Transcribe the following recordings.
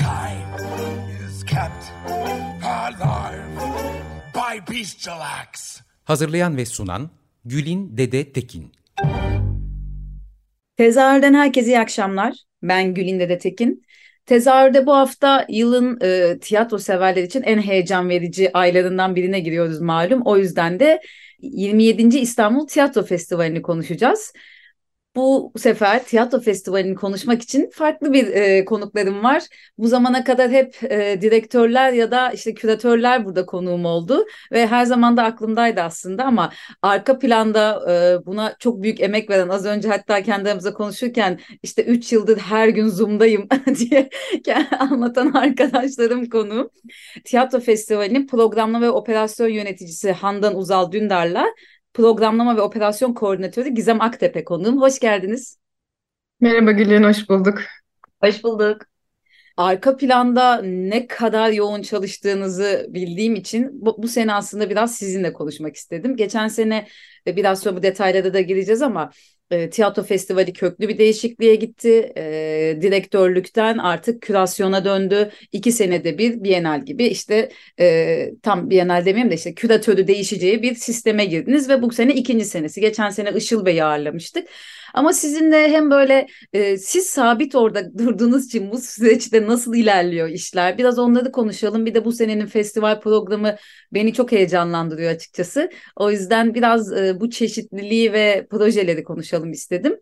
Mankind is kept alive by bestial acts. Hazırlayan ve sunan Gülin Dede Tekin. Tezahürden herkese iyi akşamlar. Ben Gülin Dede Tekin. Tezahürde bu hafta yılın e, tiyatro severler için en heyecan verici aylarından birine giriyoruz malum. O yüzden de 27. İstanbul Tiyatro Festivali'ni konuşacağız. Bu sefer tiyatro festivalini konuşmak için farklı bir e, konuklarım var. Bu zamana kadar hep e, direktörler ya da işte küratörler burada konuğum oldu ve her zaman da aklımdaydı aslında ama arka planda e, buna çok büyük emek veren az önce hatta kendi aramızda konuşurken işte 3 yıldır her gün Zoom'dayım diye anlatan arkadaşlarım konuğum. Tiyatro festivalinin programlama ve operasyon yöneticisi Handan Uzal Dündar'la Programlama ve Operasyon Koordinatörü Gizem Aktepe konuğum. Hoş geldiniz. Merhaba Gülün, hoş bulduk. Hoş bulduk. Arka planda ne kadar yoğun çalıştığınızı bildiğim için bu, bu sene aslında biraz sizinle konuşmak istedim. Geçen sene biraz sonra bu detaylara da gireceğiz ama e, tiyatro festivali köklü bir değişikliğe gitti. E, direktörlükten artık kürasyona döndü. İki senede bir Bienal gibi işte e, tam Bienal demeyeyim de işte küratörü değişeceği bir sisteme girdiniz ve bu sene ikinci senesi. Geçen sene Işıl Bey'i ağırlamıştık. Ama sizinle hem böyle e, siz sabit orada durduğunuz için bu süreçte nasıl ilerliyor işler? Biraz onları konuşalım. Bir de bu senenin festival programı beni çok heyecanlandırıyor açıkçası. O yüzden biraz e, bu çeşitliliği ve projeleri konuşalım istedim.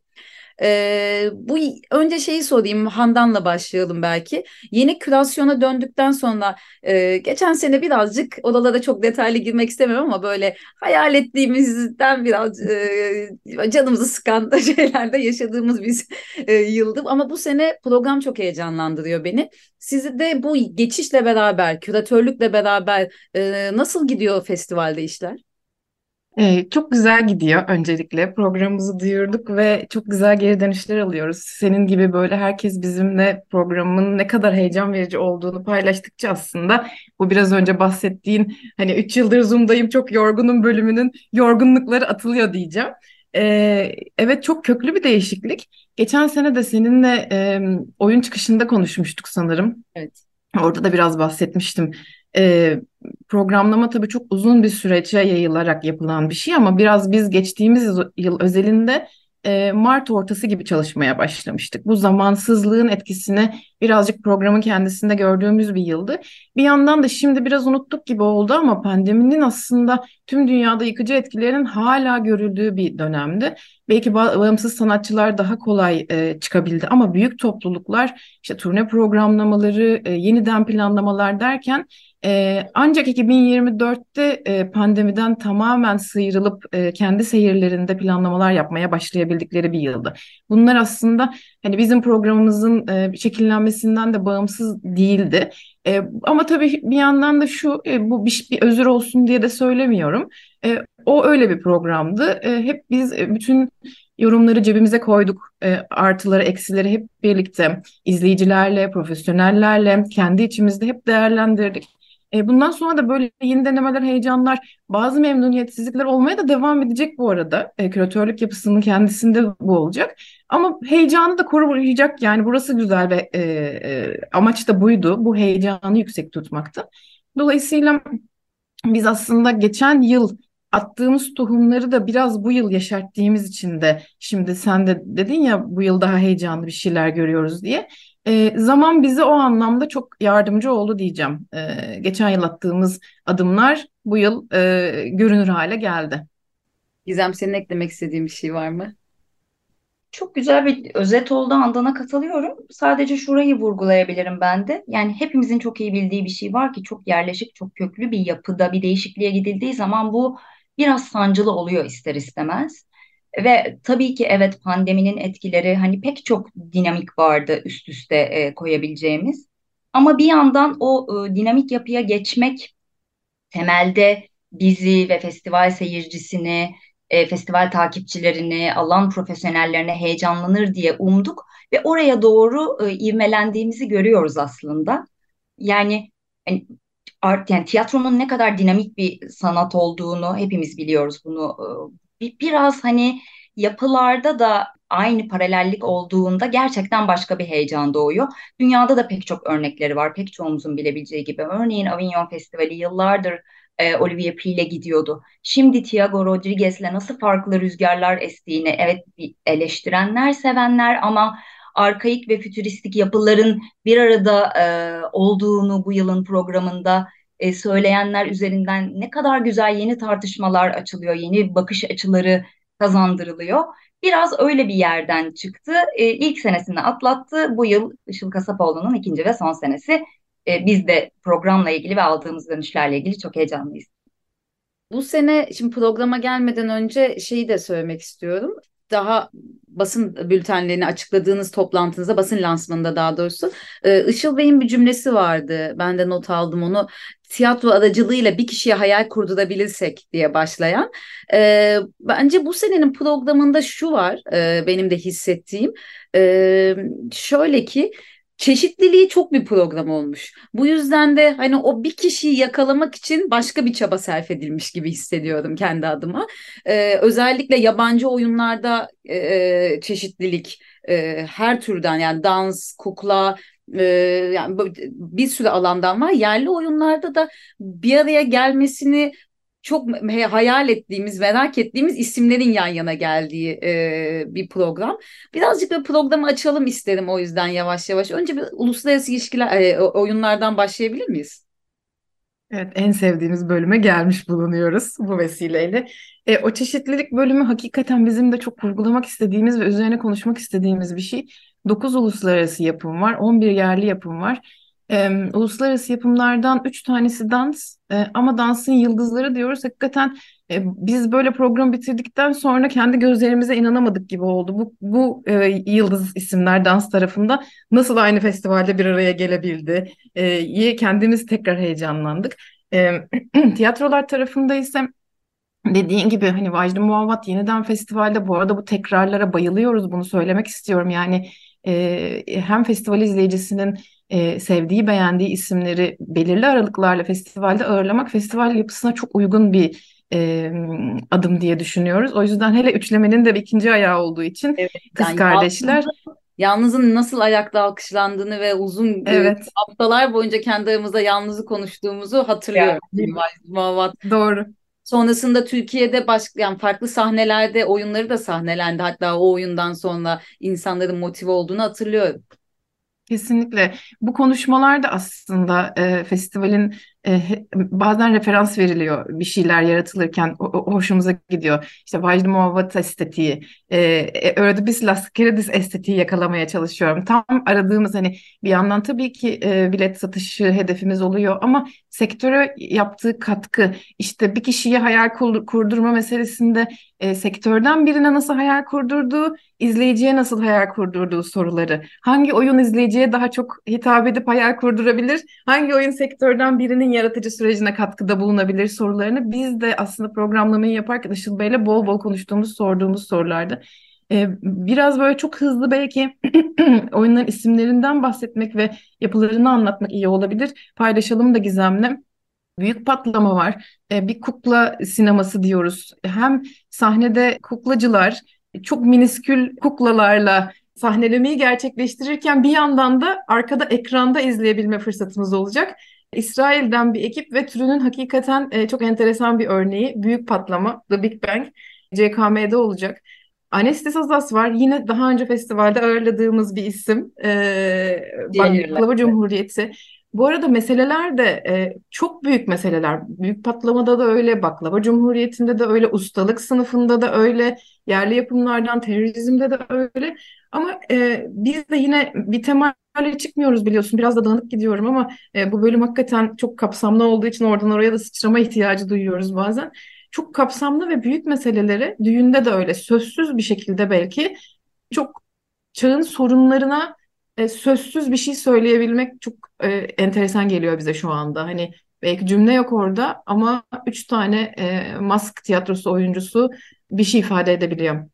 Ee, bu önce şeyi sorayım Handan'la başlayalım belki. Yeni kürasyona döndükten sonra e, geçen sene birazcık odalara çok detaylı girmek istemiyorum ama böyle hayal ettiğimizden biraz e, canımızı sıkan şeylerde yaşadığımız bir e, yıldı. Ama bu sene program çok heyecanlandırıyor beni. Sizi de bu geçişle beraber, küratörlükle beraber e, nasıl gidiyor festivalde işler? Ee, çok güzel gidiyor öncelikle. Programımızı duyurduk ve çok güzel geri dönüşler alıyoruz. Senin gibi böyle herkes bizimle programın ne kadar heyecan verici olduğunu paylaştıkça aslında bu biraz önce bahsettiğin hani 3 yıldır Zoom'dayım çok yorgunum bölümünün yorgunlukları atılıyor diyeceğim. Ee, evet çok köklü bir değişiklik. Geçen sene de seninle e, oyun çıkışında konuşmuştuk sanırım. Evet. Orada da biraz bahsetmiştim. Ee, programlama tabii çok uzun bir sürece yayılarak yapılan bir şey ama biraz biz geçtiğimiz yıl özelinde e, Mart ortası gibi çalışmaya başlamıştık. Bu zamansızlığın etkisini birazcık programın kendisinde gördüğümüz bir yıldı. Bir yandan da şimdi biraz unuttuk gibi oldu ama pandeminin aslında tüm dünyada yıkıcı etkilerinin hala görüldüğü bir dönemdi. Belki bağımsız sanatçılar daha kolay e, çıkabildi ama büyük topluluklar işte turne programlamaları, e, yeniden planlamalar derken e, ancak 2024'te e, pandemiden tamamen sıyrılıp e, kendi seyirlerinde planlamalar yapmaya başlayabildikleri bir yıldı. Bunlar aslında hani bizim programımızın e, şekillenmesinden de bağımsız değildi. Ama tabii bir yandan da şu bu bir, özür olsun diye de söylemiyorum. O öyle bir programdı. Hep biz bütün yorumları cebimize koyduk. Artıları, eksileri hep birlikte izleyicilerle, profesyonellerle, kendi içimizde hep değerlendirdik. E, bundan sonra da böyle yeni denemeler, heyecanlar, bazı memnuniyetsizlikler olmaya da devam edecek bu arada. E, küratörlük yapısının kendisinde bu olacak. Ama heyecanı da koruyacak yani burası güzel ve e, e, amaç da buydu. Bu heyecanı yüksek tutmaktı. Dolayısıyla biz aslında geçen yıl attığımız tohumları da biraz bu yıl yeşerttiğimiz için de şimdi sen de dedin ya bu yıl daha heyecanlı bir şeyler görüyoruz diye. E, zaman bize o anlamda çok yardımcı oldu diyeceğim. E, geçen yıl attığımız adımlar bu yıl e, görünür hale geldi. Gizem senin eklemek istediğin bir şey var mı? Çok güzel bir özet oldu Handan'a katılıyorum. Sadece şurayı vurgulayabilirim ben de. Yani hepimizin çok iyi bildiği bir şey var ki çok yerleşik, çok köklü bir yapıda bir değişikliğe gidildiği zaman bu biraz sancılı oluyor ister istemez. Ve tabii ki evet pandeminin etkileri hani pek çok dinamik vardı üst üste e, koyabileceğimiz. Ama bir yandan o e, dinamik yapıya geçmek temelde bizi ve festival seyircisini, e, festival takipçilerini, alan profesyonellerine heyecanlanır diye umduk ve oraya doğru e, ivmelendiğimizi görüyoruz aslında. Yani, yani art yani tiyatronun ne kadar dinamik bir sanat olduğunu hepimiz biliyoruz bunu. Bir, biraz hani yapılarda da aynı paralellik olduğunda gerçekten başka bir heyecan doğuyor. Dünyada da pek çok örnekleri var. Pek çoğumuzun bilebileceği gibi. Örneğin Avignon Festivali yıllardır e, Olivier Pry'le gidiyordu. Şimdi Tiago Rodriguez'le nasıl farklı rüzgarlar estiğini evet eleştirenler, sevenler ama arkaik ve fütüristik yapıların bir arada e, olduğunu bu yılın programında e, söyleyenler üzerinden ne kadar güzel yeni tartışmalar açılıyor, yeni bakış açıları kazandırılıyor. Biraz öyle bir yerden çıktı. E, ilk senesini atlattı. Bu yıl Işıl Kasapoğlu'nun ikinci ve son senesi. E, biz de programla ilgili ve aldığımız dönüşlerle ilgili çok heyecanlıyız. Bu sene şimdi programa gelmeden önce şeyi de söylemek istiyorum daha basın bültenlerini açıkladığınız toplantınızda, basın lansmanında daha doğrusu e, Işıl Bey'in bir cümlesi vardı. Ben de not aldım onu. Tiyatro aracılığıyla bir kişiye hayal kurdurabilirsek diye başlayan. E, bence bu senenin programında şu var e, benim de hissettiğim. Şöyle ki çeşitliliği çok bir program olmuş. Bu yüzden de hani o bir kişiyi yakalamak için başka bir çaba sarf edilmiş gibi hissediyorum kendi adıma. Ee, özellikle yabancı oyunlarda e, çeşitlilik e, her türden yani dans, kukla, e, yani bir sürü alandan var. Yerli oyunlarda da bir araya gelmesini çok hayal ettiğimiz, merak ettiğimiz isimlerin yan yana geldiği e, bir program. Birazcık bir programı açalım isterim o yüzden yavaş yavaş. Önce bir uluslararası ilişkiler e, oyunlardan başlayabilir miyiz? Evet, en sevdiğimiz bölüme gelmiş bulunuyoruz bu vesileyle. E, o çeşitlilik bölümü hakikaten bizim de çok vurgulamak istediğimiz ve üzerine konuşmak istediğimiz bir şey. 9 uluslararası yapım var, 11 yerli yapım var. E, uluslararası yapımlardan üç tanesi dans e, ama dansın yıldızları diyoruz. Hakikaten e, biz böyle program bitirdikten sonra kendi gözlerimize inanamadık gibi oldu. Bu, bu e, yıldız isimler dans tarafında nasıl aynı festivalde bir araya gelebildi? E, kendimiz tekrar heyecanlandık. E, tiyatrolar tarafında ise Dediğin gibi hani Vajdi Muavvat yeniden festivalde bu arada bu tekrarlara bayılıyoruz bunu söylemek istiyorum. Yani e, hem festival izleyicisinin e, sevdiği, beğendiği isimleri belirli aralıklarla festivalde ağırlamak festival yapısına çok uygun bir e, adım diye düşünüyoruz. O yüzden hele üçlemenin de bir ikinci ayağı olduğu için evet, kız yani kardeşler Yalnız'ın nasıl ayakta alkışlandığını ve uzun evet. haftalar boyunca kendi aramızda yalnızı konuştuğumuzu hatırlıyorum. Yani, Doğru. Sonrasında Türkiye'de başka yani farklı sahnelerde oyunları da sahnelendi. Hatta o oyundan sonra insanların motive olduğunu hatırlıyorum. Kesinlikle. Bu konuşmalar da aslında e, festivalin e, bazen referans veriliyor bir şeyler yaratılırken o, o hoşumuza gidiyor. İşte Vajdi Muavvat estetiği, e, Eurydice Laskeridis estetiği yakalamaya çalışıyorum. Tam aradığımız hani bir yandan tabii ki e, bilet satışı hedefimiz oluyor ama sektöre yaptığı katkı işte bir kişiye hayal kurdurma meselesinde e, sektörden birine nasıl hayal kurdurduğu, izleyiciye nasıl hayal kurdurduğu soruları. Hangi oyun izleyiciye daha çok hitap edip hayal kurdurabilir? Hangi oyun sektörden birinin yaratıcı sürecine katkıda bulunabilir sorularını biz de aslında programlamayı yaparken Işıl Bey'le bol bol konuştuğumuz, sorduğumuz sorulardı. Ee, biraz böyle çok hızlı belki oyunların isimlerinden bahsetmek ve yapılarını anlatmak iyi olabilir. Paylaşalım da Gizem'le. Büyük patlama var. Ee, bir kukla sineması diyoruz. Hem sahnede kuklacılar çok miniskül kuklalarla sahnelemeyi gerçekleştirirken bir yandan da arkada ekranda izleyebilme fırsatımız olacak. İsrail'den bir ekip ve türünün hakikaten e, çok enteresan bir örneği. Büyük patlama, The Big Bang, CKM'de olacak. Anestis Azas var. Yine daha önce festivalde ağırladığımız bir isim. Ee, Baklava Cumhuriyeti. Bu arada meseleler de e, çok büyük meseleler. Büyük patlamada da öyle, baklava cumhuriyetinde de öyle, ustalık sınıfında da öyle, yerli yapımlardan terörizmde de öyle. Ama e, biz de yine bir temayla çıkmıyoruz biliyorsun. Biraz da dağınık gidiyorum ama e, bu bölüm hakikaten çok kapsamlı olduğu için oradan oraya da sıçrama ihtiyacı duyuyoruz bazen. Çok kapsamlı ve büyük meseleleri düğünde de öyle sözsüz bir şekilde belki çok çağın sorunlarına e, sözsüz bir şey söyleyebilmek çok e, enteresan geliyor bize şu anda. Hani belki cümle yok orada ama üç tane e, mask tiyatrosu oyuncusu bir şey ifade edebiliyor.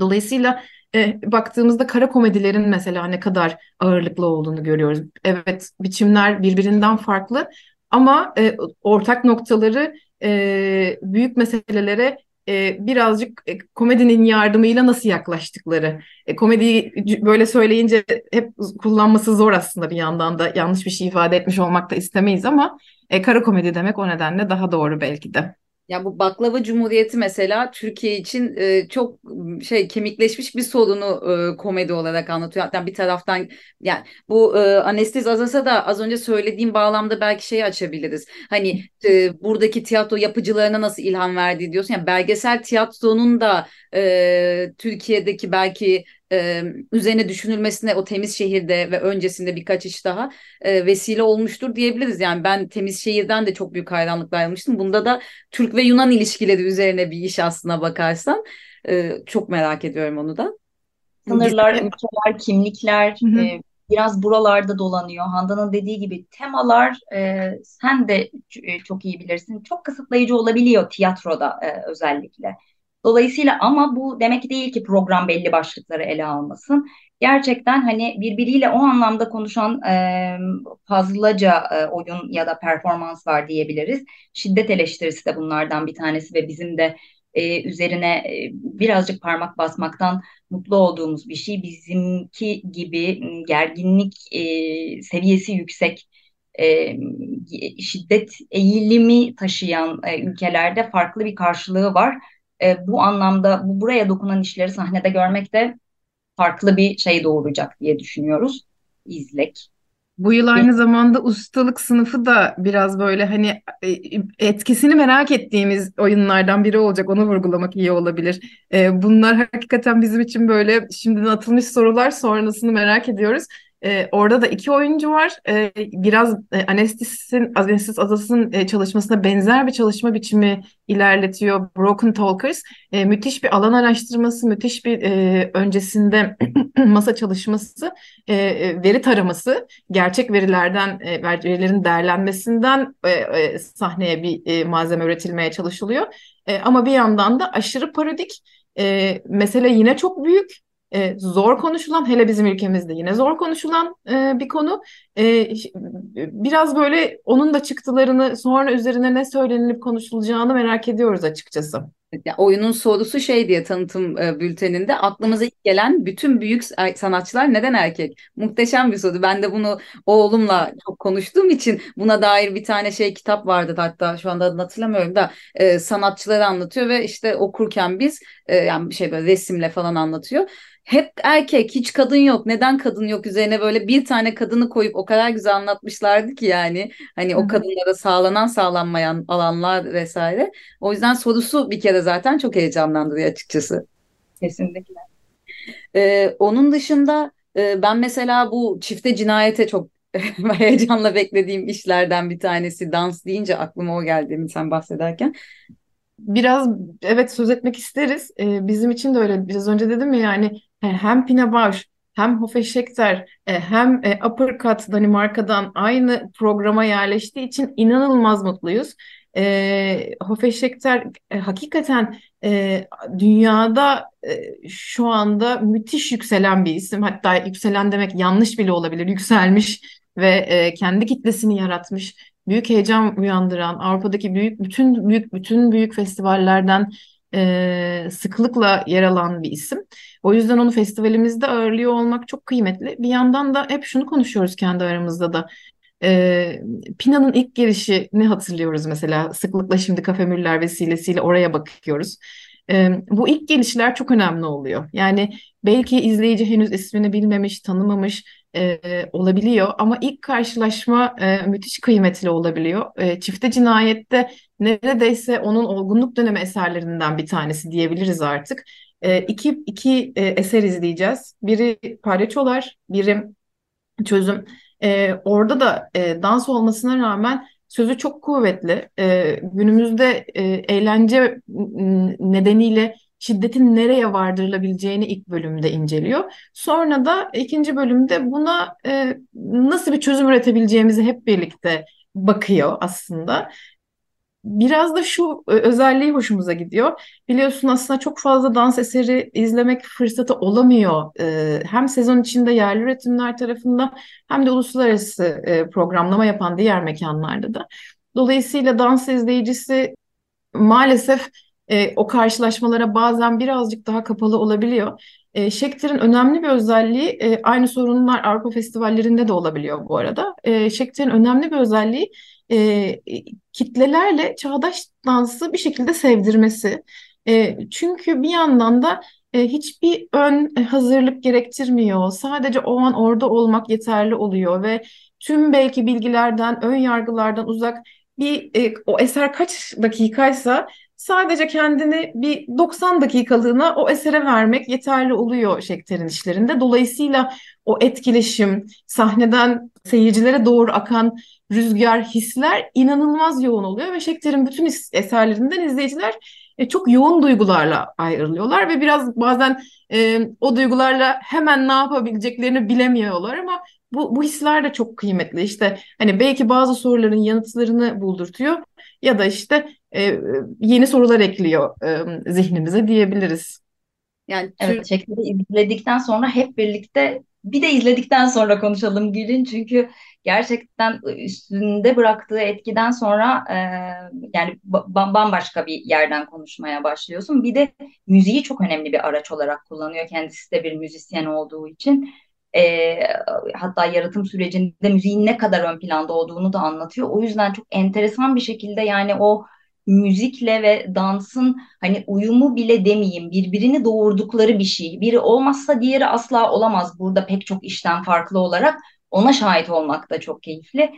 Dolayısıyla e, baktığımızda kara komedilerin mesela ne kadar ağırlıklı olduğunu görüyoruz. Evet biçimler birbirinden farklı ama e, ortak noktaları e, büyük meselelere e, birazcık e, komedinin yardımıyla nasıl yaklaştıkları. E, komediyi böyle söyleyince hep kullanması zor aslında bir yandan da yanlış bir şey ifade etmiş olmak da istemeyiz ama kara komedi demek o nedenle daha doğru belki de. Ya bu baklava cumhuriyeti mesela Türkiye için e, çok şey kemikleşmiş bir sorunu e, komedi olarak anlatıyor. Hatta bir taraftan yani bu e, Anestiz Azasa da az önce söylediğim bağlamda belki şeyi açabiliriz. Hani e, buradaki tiyatro yapıcılarına nasıl ilham verdi diyorsun. Yani belgesel tiyatronun da e, Türkiye'deki belki e, üzerine düşünülmesine o temiz şehirde ve öncesinde birkaç iş daha e, vesile olmuştur diyebiliriz. Yani ben temiz şehirden de çok büyük hayranlıkla ayrılmıştım. Bunda da Türk ve Yunan ilişkileri üzerine bir iş aslına bakarsan e, çok merak ediyorum onu da. Sınırlar, ülkeler, kimlikler e, biraz buralarda dolanıyor. Handan'ın dediği gibi temalar e, sen de çok iyi bilirsin. Çok kısıtlayıcı olabiliyor tiyatroda e, özellikle. Dolayısıyla ama bu demek değil ki program belli başlıkları ele almasın. Gerçekten hani birbiriyle o anlamda konuşan e, fazlaca e, oyun ya da performans var diyebiliriz. Şiddet eleştirisi de bunlardan bir tanesi ve bizim de e, üzerine e, birazcık parmak basmaktan mutlu olduğumuz bir şey. Bizimki gibi gerginlik e, seviyesi yüksek e, şiddet eğilimi taşıyan e, ülkelerde farklı bir karşılığı var e, bu anlamda bu buraya dokunan işleri sahnede görmek de farklı bir şey doğuracak diye düşünüyoruz. İzlek. Bu yıl aynı zamanda ustalık sınıfı da biraz böyle hani e, etkisini merak ettiğimiz oyunlardan biri olacak. Onu vurgulamak iyi olabilir. E, bunlar hakikaten bizim için böyle şimdiden atılmış sorular sonrasını merak ediyoruz. E, orada da iki oyuncu var. E, biraz e, Anestis'in, Anestis Azas'ın e, çalışmasına benzer bir çalışma biçimi ilerletiyor Broken Talkers. E, müthiş bir alan araştırması, müthiş bir e, öncesinde masa çalışması, e, e, veri taraması, gerçek verilerden, e, verilerin değerlenmesinden e, e, sahneye bir e, malzeme üretilmeye çalışılıyor. E, ama bir yandan da aşırı parodik. E, mesele yine çok büyük zor konuşulan hele bizim ülkemizde yine zor konuşulan bir konu. E, biraz böyle onun da çıktılarını sonra üzerine ne söylenilip konuşulacağını merak ediyoruz açıkçası. Ya, oyunun sorusu şey diye tanıtım e, bülteninde aklımıza ilk gelen bütün büyük sanatçılar neden erkek? Muhteşem bir soru. Ben de bunu oğlumla çok konuştuğum için buna dair bir tane şey kitap vardı hatta şu anda adını hatırlamıyorum da e, sanatçıları anlatıyor ve işte okurken biz e, yani şey böyle resimle falan anlatıyor hep erkek hiç kadın yok neden kadın yok üzerine böyle bir tane kadını koyup o kadar güzel anlatmışlardı ki yani hani o kadınlara sağlanan sağlanmayan alanlar vesaire o yüzden sorusu bir kere zaten çok heyecanlandırıyor açıkçası. Kesinlikle. Ee, onun dışında e, ben mesela bu çifte cinayete çok heyecanla beklediğim işlerden bir tanesi dans deyince aklıma o geldi sen bahsederken biraz evet söz etmek isteriz. Ee, bizim için de öyle. Biraz önce dedim ya yani hem Pina Bausch hem Hofe e, hem e, Uppercut Danimarka'dan aynı programa yerleştiği için inanılmaz mutluyuz. E, Hofe e, hakikaten e, dünyada e, şu anda müthiş yükselen bir isim. Hatta yükselen demek yanlış bile olabilir. Yükselmiş ve e, kendi kitlesini yaratmış büyük heyecan uyandıran Avrupa'daki büyük bütün büyük bütün büyük festivallerden e, sıklıkla yer alan bir isim. O yüzden onu festivalimizde ağırlıyor olmak çok kıymetli. Bir yandan da hep şunu konuşuyoruz kendi aramızda da. E, Pina'nın ilk gelişini hatırlıyoruz mesela. Sıklıkla şimdi Kafe Müller vesilesiyle oraya bakıyoruz. E, bu ilk gelişler çok önemli oluyor. Yani belki izleyici henüz ismini bilmemiş, tanımamış e, olabiliyor ama ilk karşılaşma e, müthiş kıymetli olabiliyor. E, Çifte Cinayet'te neredeyse onun olgunluk dönemi eserlerinden bir tanesi diyebiliriz artık. E, iki iki e, eser izleyeceğiz. Biri Palyaçolar, biri Çözüm. E, orada da e, dans olmasına rağmen sözü çok kuvvetli. E, günümüzde e, eğlence nedeniyle şiddetin nereye vardırılabileceğini ilk bölümde inceliyor. Sonra da ikinci bölümde buna e, nasıl bir çözüm üretebileceğimizi hep birlikte bakıyor aslında. Biraz da şu e, özelliği hoşumuza gidiyor. Biliyorsun aslında çok fazla dans eseri izlemek fırsatı olamıyor. E, hem sezon içinde yerli üretimler tarafından hem de uluslararası e, programlama yapan diğer mekanlarda da. Dolayısıyla dans izleyicisi maalesef o karşılaşmalara bazen birazcık daha kapalı olabiliyor. E, Schecter'in önemli bir özelliği, e, aynı sorunlar Avrupa festivallerinde de olabiliyor bu arada. E, Schecter'in önemli bir özelliği e, kitlelerle çağdaş dansı bir şekilde sevdirmesi. E, çünkü bir yandan da e, hiçbir ön hazırlık gerektirmiyor. Sadece o an orada olmak yeterli oluyor ve tüm belki bilgilerden, ön yargılardan uzak bir e, o eser kaç dakikaysa sadece kendini bir 90 dakikalığına o esere vermek yeterli oluyor Şekter'in işlerinde. Dolayısıyla o etkileşim, sahneden seyircilere doğru akan rüzgar, hisler inanılmaz yoğun oluyor ve Şekter'in bütün eserlerinden izleyiciler e, çok yoğun duygularla ayrılıyorlar ve biraz bazen e, o duygularla hemen ne yapabileceklerini bilemiyorlar ama bu, bu hisler de çok kıymetli. İşte hani belki bazı soruların yanıtlarını buldurtuyor ya da işte e, yeni sorular ekliyor e, zihnimize diyebiliriz. Yani evet, çekleri izledikten sonra hep birlikte bir de izledikten sonra konuşalım Gül'ün çünkü gerçekten üstünde bıraktığı etkiden sonra e, yani bambaşka bir yerden konuşmaya başlıyorsun. Bir de müziği çok önemli bir araç olarak kullanıyor. Kendisi de bir müzisyen olduğu için. E, hatta yaratım sürecinde müziğin ne kadar ön planda olduğunu da anlatıyor. O yüzden çok enteresan bir şekilde yani o müzikle ve dansın hani uyumu bile demeyeyim birbirini doğurdukları bir şey. Biri olmazsa diğeri asla olamaz burada pek çok işten farklı olarak ona şahit olmak da çok keyifli.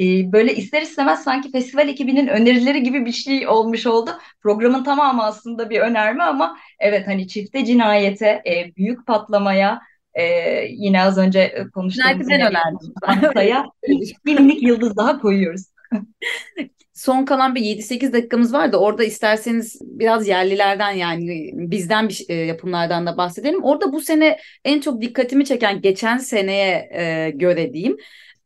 Ee, böyle ister istemez sanki festival ekibinin önerileri gibi bir şey olmuş oldu. Programın tamamı aslında bir önerme ama evet hani çifte cinayete, e, büyük patlamaya, e, yine az önce konuştuğumuz ben önerdim. Bir minik yıldız daha koyuyoruz. Son kalan bir 7-8 dakikamız var da orada isterseniz biraz yerlilerden yani bizden bir e, yapımlardan da bahsedelim. Orada bu sene en çok dikkatimi çeken geçen seneye e, göre diyeyim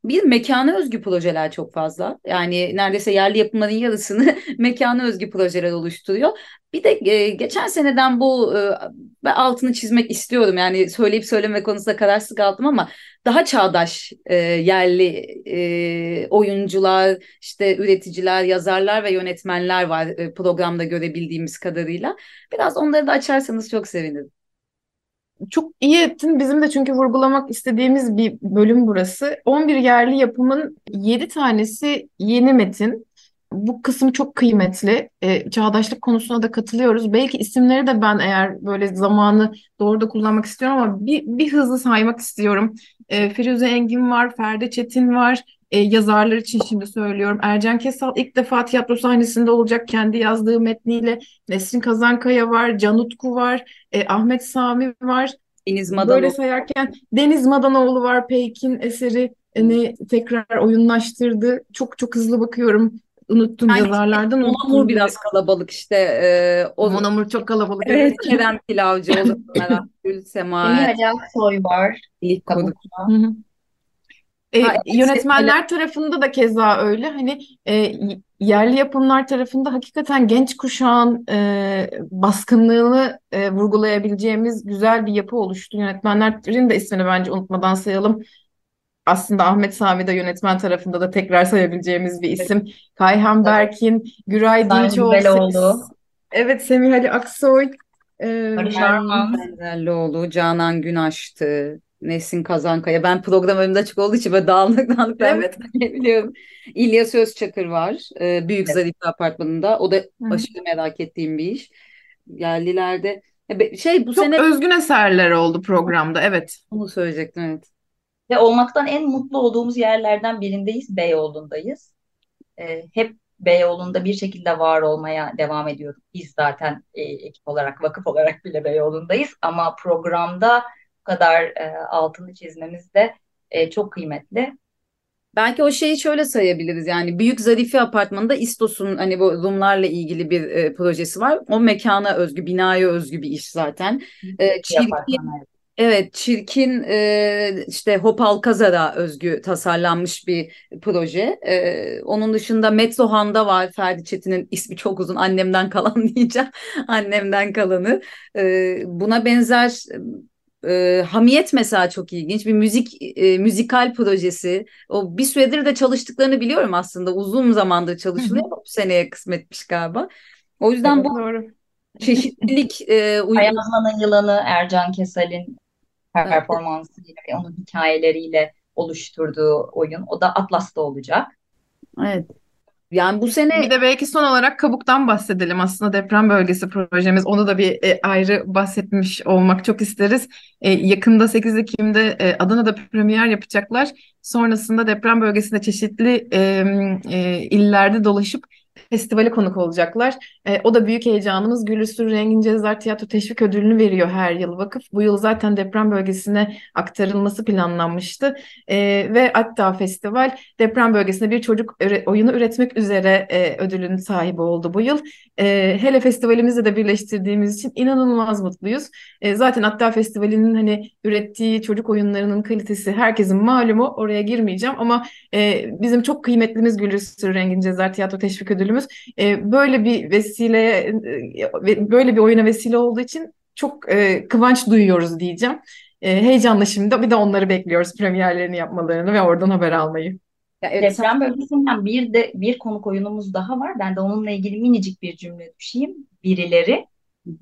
bir mekana özgü projeler çok fazla. Yani neredeyse yerli yapımların yarısını mekana özgü projeler oluşturuyor. Bir de e, geçen seneden bu e, altını çizmek istiyorum. Yani söyleyip söyleme konusunda kararsız kaldım ama daha çağdaş e, yerli e, oyuncular, işte üreticiler, yazarlar ve yönetmenler var e, programda görebildiğimiz kadarıyla. Biraz onları da açarsanız çok sevinirim. Çok iyi ettin. Bizim de çünkü vurgulamak istediğimiz bir bölüm burası. 11 yerli yapımın 7 tanesi yeni metin. Bu kısım çok kıymetli. E, çağdaşlık konusuna da katılıyoruz. Belki isimleri de ben eğer böyle zamanı doğru da kullanmak istiyorum ama bir, bir hızlı saymak istiyorum. E, Firuze Engin var, Ferdi Çetin var, e, yazarlar için şimdi söylüyorum. Ercan Kesal ilk defa tiyatro sahnesinde olacak kendi yazdığı metniyle. Nesrin Kazankaya var, Can Utku var, e, Ahmet Sami var. Deniz Madanoğlu. Böyle sayarken Deniz Madanoğlu var, Peyk'in eseri ne tekrar oyunlaştırdı. Çok çok hızlı bakıyorum. Unuttum yani, yazarlardan. Monamur biraz kalabalık işte. E, o... Monamur çok kalabalık. Evet, Kerem Pilavcı, Ozan Gül, Sema. Emine Soy var. İlk konuk. E, ha, yönetmenler tarafında da keza öyle. Hani e, yerli yapımlar tarafında hakikaten genç kuşağın e, baskınlığını e, vurgulayabileceğimiz güzel bir yapı oluştu. Yönetmenlerin de ismini bence unutmadan sayalım. Aslında Ahmet Sami de yönetmen tarafında da tekrar sayabileceğimiz bir isim. Evet. Kayhan Berkin, Güray Dinçoğlu. Evet, Semih Ali Aksoy. E, Barış Arman. Canan Günaş'tı. Nesin Kazankaya. Ben program önümde açık olduğu için böyle dağınık dağınık evet. biliyorum. İlyas Özçakır var. E, Büyük evet. Zarife Apartmanı'nda. O da aşırı merak ettiğim bir iş. Yerlilerde. Şey bu Çok sene... özgün eserler oldu programda. Evet. Onu söyleyecektim evet. Ve olmaktan en mutlu olduğumuz yerlerden birindeyiz. Beyoğlu'ndayız. E, hep Beyoğlu'nda bir şekilde var olmaya devam ediyoruz. Biz zaten e, ekip olarak, vakıf olarak bile Beyoğlu'ndayız. Ama programda kadar e, altını çizmemiz de e, çok kıymetli. Belki o şeyi şöyle sayabiliriz yani Büyük Zarife Apartmanı'nda İstos'un hani bu Rumlarla ilgili bir e, projesi var. O mekana özgü, binaya özgü bir iş zaten. E, çirkin, evet çirkin e, işte Hopal Kazar'a özgü tasarlanmış bir proje. E, onun dışında Metzohan'da var Ferdi Çetin'in ismi çok uzun annemden kalan diyeceğim. Annemden kalanı. E, buna benzer e, Hamiyet mesela çok ilginç bir müzik e, müzikal projesi. O bir süredir de çalıştıklarını biliyorum aslında. Uzun zamandır çalışılıyor ama bu seneye kısmetmiş galiba. O yüzden evet, bu doğru. çeşitlilik e, uygun. Ayazman'ın Yılanı Ercan Kesal'in performansıyla ve onun hikayeleriyle oluşturduğu oyun. O da Atlas'ta olacak. Evet. Yani bu sene bir de belki son olarak Kabuk'tan bahsedelim. Aslında deprem bölgesi projemiz. Onu da bir e, ayrı bahsetmiş olmak çok isteriz. E, yakında 8 Ekim'de e, Adana'da premier yapacaklar. Sonrasında deprem bölgesinde çeşitli e, e, illerde dolaşıp festivale konuk olacaklar. E, o da büyük heyecanımız. Güllüsür Rengin Cezar Tiyatro Teşvik Ödülünü veriyor her yıl vakıf. Bu yıl zaten deprem bölgesine aktarılması planlanmıştı. E, ve hatta festival deprem bölgesinde bir çocuk oyunu üretmek üzere e, ödülün sahibi oldu bu yıl. E, hele festivalimizle de birleştirdiğimiz için inanılmaz mutluyuz. E, zaten hatta festivalinin hani ürettiği çocuk oyunlarının kalitesi herkesin malumu. Oraya girmeyeceğim ama e, bizim çok kıymetlimiz Güllüsür Rengin Cezar Tiyatro Teşvik Ödülü ödülümüz. E, böyle bir vesile, e, böyle bir oyuna vesile olduğu için çok e, kıvanç duyuyoruz diyeceğim. E, heyecanla şimdi bir de onları bekliyoruz premierlerini yapmalarını ve oradan haber almayı. Ya evet, Deprem bölgesinden bir de bir konuk oyunumuz daha var. Ben de onunla ilgili minicik bir cümle düşeyim. Birileri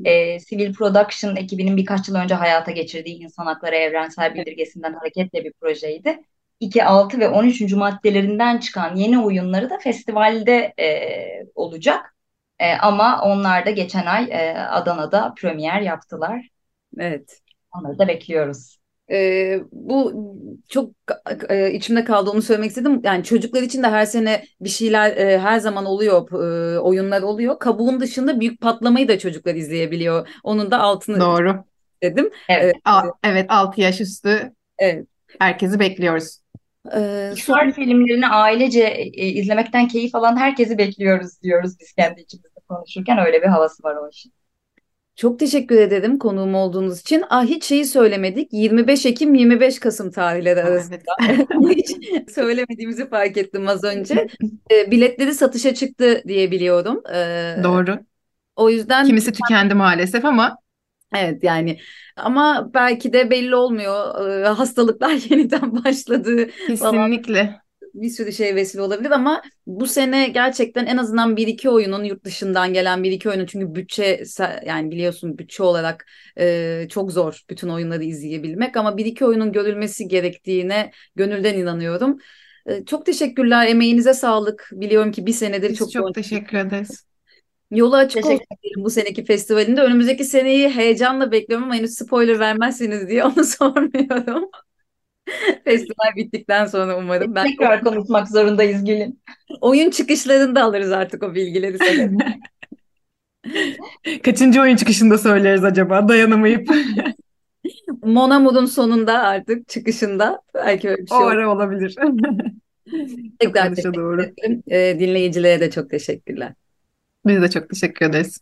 e, Civil Production ekibinin birkaç yıl önce hayata geçirdiği insan hakları evrensel bildirgesinden hareketle bir projeydi. 2, 6 ve 13. maddelerinden çıkan yeni oyunları da festivalde e, olacak. E, ama onlar da geçen ay e, Adana'da premier yaptılar. Evet. Onları da bekliyoruz. Ee, bu çok e, içimde kaldı onu söylemek istedim. Yani çocuklar için de her sene bir şeyler e, her zaman oluyor, e, oyunlar oluyor. Kabuğun dışında büyük patlamayı da çocuklar izleyebiliyor. Onun da altını Doğru. dedim. Evet. A- evet 6 yaş üstü. Evet. Herkesi bekliyoruz. Ee, son... filmlerini ailece e, izlemekten keyif alan herkesi bekliyoruz diyoruz biz kendi içimizde konuşurken öyle bir havası var o işin. Çok teşekkür ederim konuğum olduğunuz için. Ah hiç şeyi söylemedik. 25 Ekim 25 Kasım tarihleri arasında. hiç söylemediğimizi fark ettim az önce. E, biletleri satışa çıktı diye biliyorum. E, Doğru. O yüzden kimisi tükendi maalesef ama Evet yani ama belki de belli olmuyor hastalıklar yeniden başladı Kesinlikle. Falan. Bir sürü şey vesile olabilir ama bu sene gerçekten en azından bir iki oyunun yurt dışından gelen bir iki oyunun çünkü bütçe yani biliyorsun bütçe olarak e, çok zor bütün oyunları izleyebilmek ama bir iki oyunun görülmesi gerektiğine gönülden inanıyorum. E, çok teşekkürler emeğinize sağlık biliyorum ki bir senedir Biz çok çok teşekkür ederiz. Yolu açık olsun bu seneki festivalinde. Önümüzdeki seneyi heyecanla bekliyorum ama henüz spoiler vermezsiniz diye onu sormuyorum. Festival bittikten sonra umarım. Ben Tekrar konuşmak zorundayız Gül'ün. Oyun çıkışlarında alırız artık o bilgileri. Kaçıncı oyun çıkışında söyleriz acaba dayanamayıp? Monamud'un sonunda artık çıkışında belki öyle bir şey O ara olur. olabilir. Tekrar teşekkür doğru. ederim. Ee, dinleyicilere de çok teşekkürler. Biz de çok teşekkür ederiz.